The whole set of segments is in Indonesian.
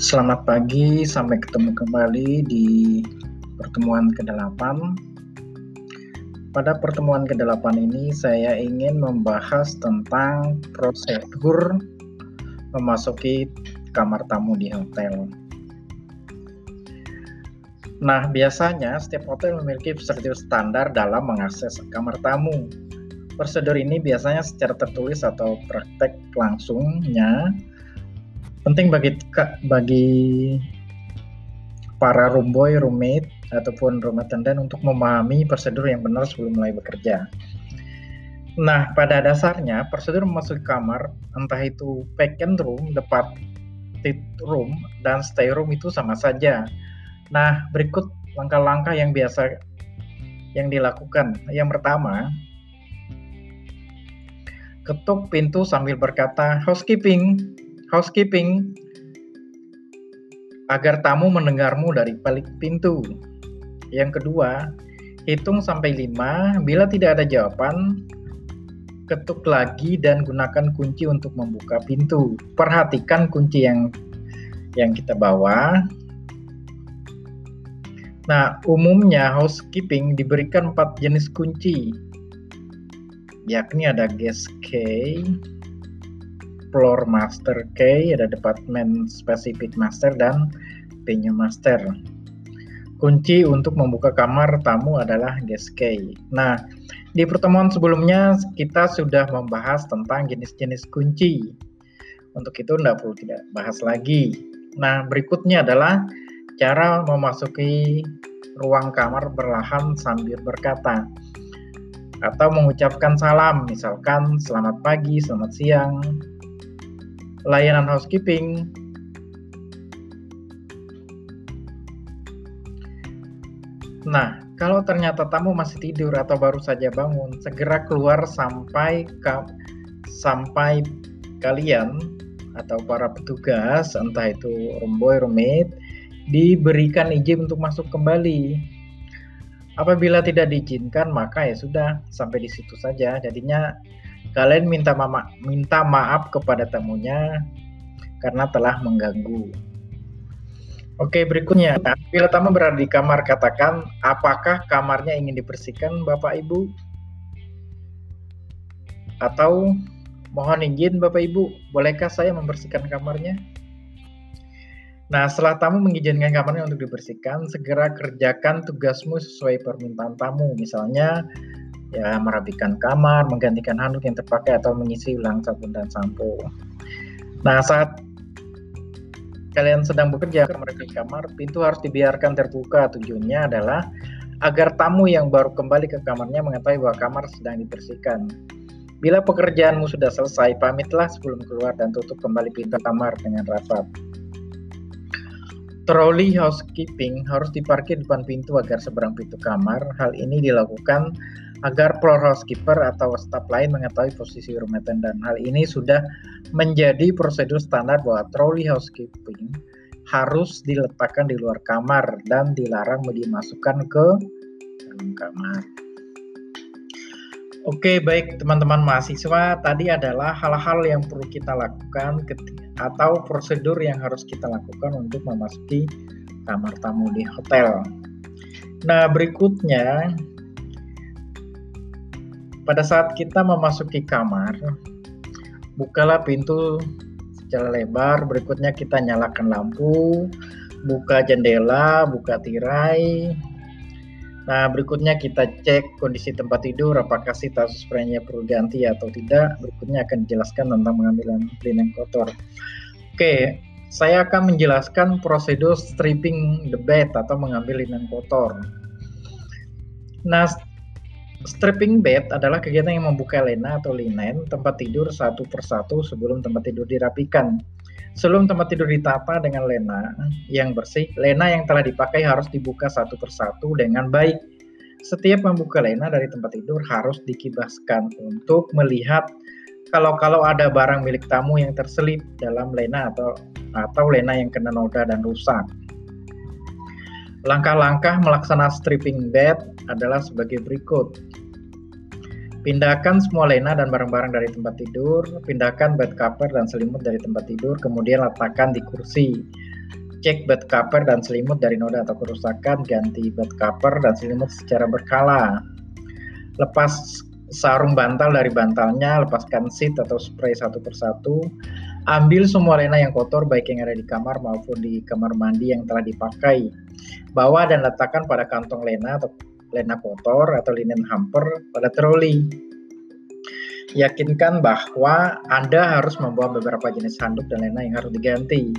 Selamat pagi, sampai ketemu kembali di pertemuan ke-8. Pada pertemuan ke-8 ini saya ingin membahas tentang prosedur memasuki kamar tamu di hotel. Nah, biasanya setiap hotel memiliki prosedur standar dalam mengakses kamar tamu. Prosedur ini biasanya secara tertulis atau praktek langsungnya penting bagi bagi para room boy, roommate ataupun room attendant untuk memahami prosedur yang benar sebelum mulai bekerja. Nah, pada dasarnya prosedur memasuki kamar, entah itu vacant room, departed room, dan stay room itu sama saja. Nah, berikut langkah-langkah yang biasa yang dilakukan. Yang pertama, ketuk pintu sambil berkata housekeeping housekeeping agar tamu mendengarmu dari balik pintu. Yang kedua, hitung sampai lima. Bila tidak ada jawaban, ketuk lagi dan gunakan kunci untuk membuka pintu. Perhatikan kunci yang yang kita bawa. Nah, umumnya housekeeping diberikan empat jenis kunci, yakni ada guest key, floor master key, ada department specific master dan venue master. Kunci untuk membuka kamar tamu adalah guest key. Nah, di pertemuan sebelumnya kita sudah membahas tentang jenis-jenis kunci. Untuk itu tidak perlu tidak bahas lagi. Nah, berikutnya adalah cara memasuki ruang kamar berlahan sambil berkata atau mengucapkan salam, misalkan selamat pagi, selamat siang, layanan housekeeping, Nah, kalau ternyata tamu masih tidur atau baru saja bangun, segera keluar sampai ke, sampai kalian atau para petugas, entah itu room boy, roommate, diberikan izin untuk masuk kembali. Apabila tidak diizinkan, maka ya sudah sampai di situ saja. Jadinya Kalian minta mama minta maaf kepada tamunya karena telah mengganggu. Oke, berikutnya. Bila tamu berada di kamar, katakan apakah kamarnya ingin dibersihkan, Bapak Ibu? Atau mohon izin Bapak Ibu, bolehkah saya membersihkan kamarnya? Nah, setelah tamu mengizinkan kamarnya untuk dibersihkan, segera kerjakan tugasmu sesuai permintaan tamu. Misalnya, ya merapikan kamar, menggantikan handuk yang terpakai atau mengisi ulang sabun dan sampo. Nah, saat kalian sedang bekerja di kamar, pintu harus dibiarkan terbuka. Tujuannya adalah agar tamu yang baru kembali ke kamarnya mengetahui bahwa kamar sedang dibersihkan. Bila pekerjaanmu sudah selesai, pamitlah sebelum keluar dan tutup kembali pintu kamar dengan rapat. Trolley housekeeping harus diparkir di depan pintu agar seberang pintu kamar. Hal ini dilakukan agar floor housekeeper atau staf lain mengetahui posisi room attendant. Hal ini sudah menjadi prosedur standar bahwa trolley housekeeping harus diletakkan di luar kamar dan dilarang dimasukkan ke dalam kamar. Oke, baik teman-teman mahasiswa, tadi adalah hal-hal yang perlu kita lakukan atau prosedur yang harus kita lakukan untuk memasuki kamar tamu di hotel. Nah, berikutnya pada saat kita memasuki kamar, bukalah pintu secara lebar. Berikutnya kita nyalakan lampu, buka jendela, buka tirai. Nah, berikutnya kita cek kondisi tempat tidur, apakah si tas spraynya perlu ganti atau tidak. Berikutnya akan dijelaskan tentang pengambilan linen kotor. Oke, saya akan menjelaskan prosedur stripping the bed atau mengambil linen kotor. Nah, Stripping bed adalah kegiatan yang membuka lena atau linen tempat tidur satu persatu sebelum tempat tidur dirapikan. Sebelum tempat tidur ditata dengan lena yang bersih, lena yang telah dipakai harus dibuka satu persatu dengan baik. Setiap membuka lena dari tempat tidur harus dikibaskan untuk melihat kalau-kalau ada barang milik tamu yang terselip dalam lena atau atau lena yang kena noda dan rusak. Langkah-langkah melaksanakan stripping bed adalah sebagai berikut. Pindahkan semua lena dan barang-barang dari tempat tidur, pindahkan bed cover dan selimut dari tempat tidur, kemudian letakkan di kursi. Cek bed cover dan selimut dari noda atau kerusakan, ganti bed cover dan selimut secara berkala. Lepas sarung bantal dari bantalnya, lepaskan seat atau spray satu persatu. Ambil semua lena yang kotor baik yang ada di kamar maupun di kamar mandi yang telah dipakai. Bawa dan letakkan pada kantong lena atau lena kotor atau linen hamper pada troli. Yakinkan bahwa Anda harus membawa beberapa jenis handuk dan lena yang harus diganti.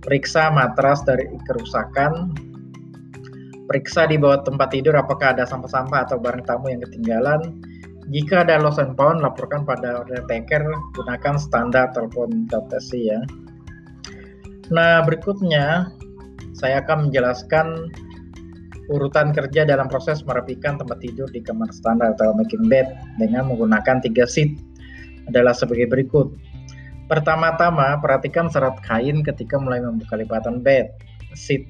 Periksa matras dari kerusakan. Periksa di bawah tempat tidur apakah ada sampah-sampah atau barang tamu yang ketinggalan. Jika ada lost and found, laporkan pada order. Gunakan standar telepon telepasi ya. Nah, berikutnya saya akan menjelaskan urutan kerja dalam proses merapikan tempat tidur di kamar standar atau making bed dengan menggunakan tiga seat adalah sebagai berikut. Pertama-tama, perhatikan serat kain ketika mulai membuka lipatan bed, seat,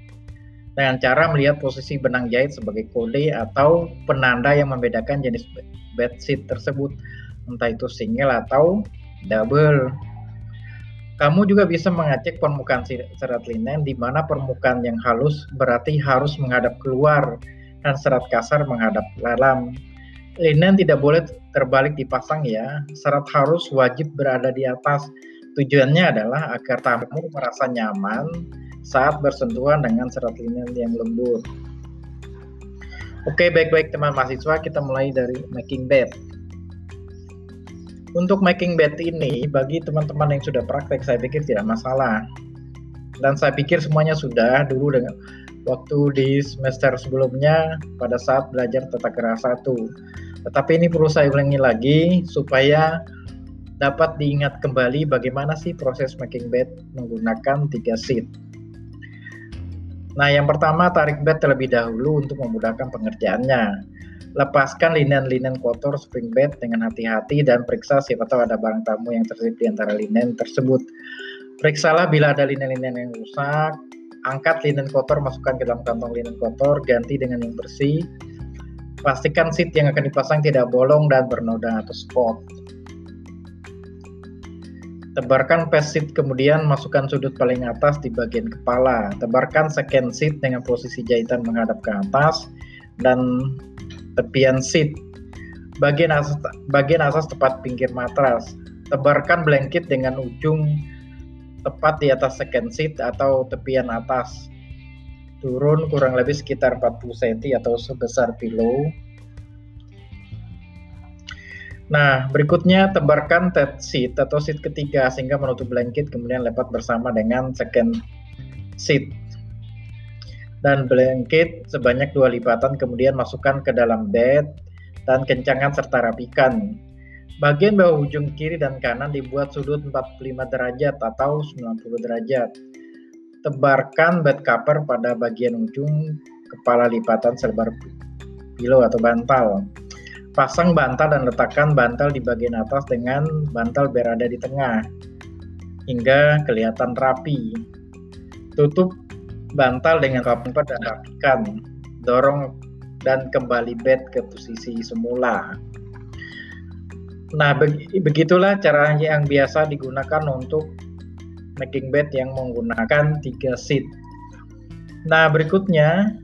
dengan cara melihat posisi benang jahit sebagai kode atau penanda yang membedakan jenis bed seat tersebut, entah itu single atau double. Kamu juga bisa mengecek permukaan serat linen di mana permukaan yang halus berarti harus menghadap keluar dan serat kasar menghadap dalam. Linen tidak boleh terbalik dipasang ya. Serat harus wajib berada di atas. Tujuannya adalah agar tamu merasa nyaman saat bersentuhan dengan serat linen yang lembut. Oke, baik-baik teman mahasiswa, kita mulai dari making bed. Untuk making bed ini, bagi teman-teman yang sudah praktek, saya pikir tidak masalah. Dan saya pikir semuanya sudah dulu dengan waktu di semester sebelumnya pada saat belajar tata kera satu. Tetapi ini perlu saya ulangi lagi supaya dapat diingat kembali bagaimana sih proses making bed menggunakan tiga seat. Nah, yang pertama tarik bed terlebih dahulu untuk memudahkan pengerjaannya. Lepaskan linen-linen kotor spring bed dengan hati-hati dan periksa siapa tahu ada barang tamu yang terselip di antara linen tersebut. Periksalah bila ada linen-linen yang rusak. Angkat linen kotor, masukkan ke dalam kantong linen kotor, ganti dengan yang bersih. Pastikan seat yang akan dipasang tidak bolong dan bernoda atau spot. Tebarkan past seat kemudian masukkan sudut paling atas di bagian kepala. Tebarkan second seat dengan posisi jahitan menghadap ke atas dan tepian seat. Bagian atas, bagian atas tepat pinggir matras. Tebarkan blanket dengan ujung tepat di atas second seat atau tepian atas. Turun kurang lebih sekitar 40 cm atau sebesar pillow. Nah, berikutnya tebarkan third seat atau seat ketiga sehingga menutup blanket kemudian lipat bersama dengan second seat dan blanket sebanyak dua lipatan kemudian masukkan ke dalam bed dan kencangkan serta rapikan. Bagian bawah ujung kiri dan kanan dibuat sudut 45 derajat atau 90 derajat. Tebarkan bed cover pada bagian ujung kepala lipatan selebar pilo atau bantal. Pasang bantal dan letakkan bantal di bagian atas dengan bantal berada di tengah hingga kelihatan rapi. Tutup bantal dengan kompas dan rapikan. Dorong dan kembali bed ke posisi semula. Nah, begitulah cara yang biasa digunakan untuk making bed yang menggunakan tiga seat. Nah, berikutnya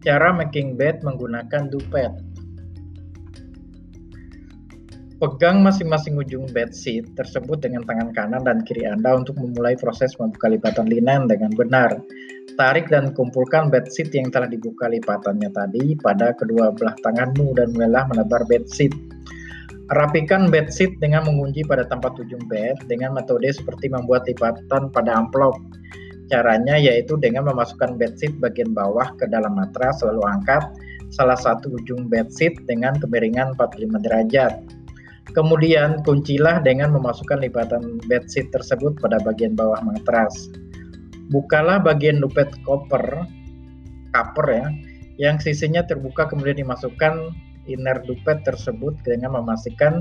cara making bed menggunakan dupet. Pegang masing-masing ujung bed sheet tersebut dengan tangan kanan dan kiri Anda untuk memulai proses membuka lipatan linen dengan benar. Tarik dan kumpulkan bedsheet yang telah dibuka lipatannya tadi pada kedua belah tanganmu dan mulailah menebar bedsheet. Rapikan bedsheet dengan mengunci pada tempat ujung bed dengan metode seperti membuat lipatan pada amplop. Caranya yaitu dengan memasukkan bedsheet bagian bawah ke dalam matras lalu angkat salah satu ujung bedsheet dengan kemiringan 45 derajat. Kemudian kuncilah dengan memasukkan lipatan bedsheet tersebut pada bagian bawah matras bukalah bagian dompet koper cover ya yang sisinya terbuka kemudian dimasukkan inner dompet tersebut dengan memastikan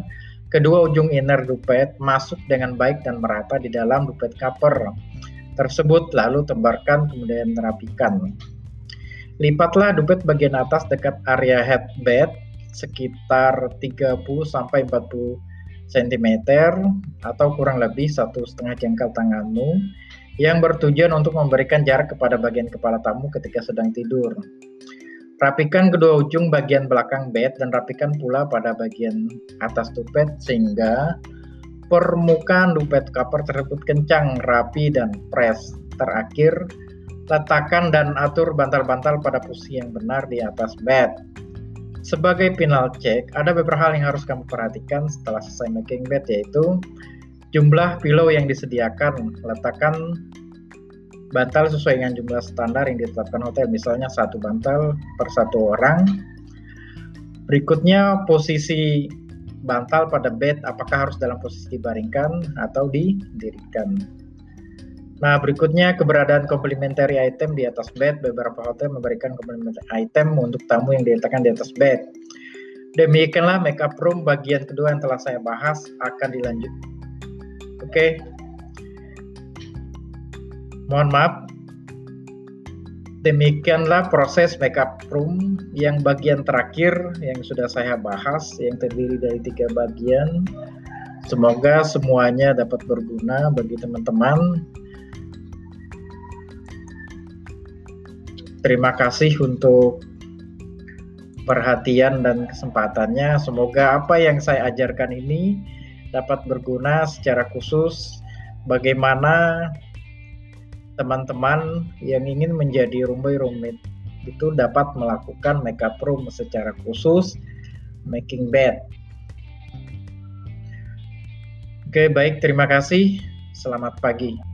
kedua ujung inner dompet masuk dengan baik dan merata di dalam dompet cover tersebut lalu tebarkan kemudian rapikan. Lipatlah dompet bagian atas dekat area headbed sekitar 30 sampai 40 cm atau kurang lebih satu setengah jengkal tanganmu yang bertujuan untuk memberikan jarak kepada bagian kepala tamu ketika sedang tidur. Rapikan kedua ujung bagian belakang bed dan rapikan pula pada bagian atas tupet sehingga permukaan dupet cover tersebut kencang, rapi, dan press. Terakhir, letakkan dan atur bantal-bantal pada posisi yang benar di atas bed. Sebagai final check, ada beberapa hal yang harus kamu perhatikan setelah selesai making bed yaitu jumlah pillow yang disediakan, letakkan bantal sesuai dengan jumlah standar yang ditetapkan hotel, misalnya satu bantal per satu orang. Berikutnya posisi bantal pada bed apakah harus dalam posisi dibaringkan atau didirikan. Nah, berikutnya keberadaan complementary item di atas bed. Beberapa hotel memberikan complementary item untuk tamu yang diletakkan di atas bed. Demikianlah makeup room bagian kedua yang telah saya bahas akan dilanjut. Oke. Mohon maaf. Demikianlah proses makeup room yang bagian terakhir yang sudah saya bahas yang terdiri dari tiga bagian. Semoga semuanya dapat berguna bagi teman-teman Terima kasih untuk perhatian dan kesempatannya. Semoga apa yang saya ajarkan ini dapat berguna secara khusus bagaimana teman-teman yang ingin menjadi rumbai rumit itu dapat melakukan makeup room secara khusus making bed. Oke, baik, terima kasih. Selamat pagi.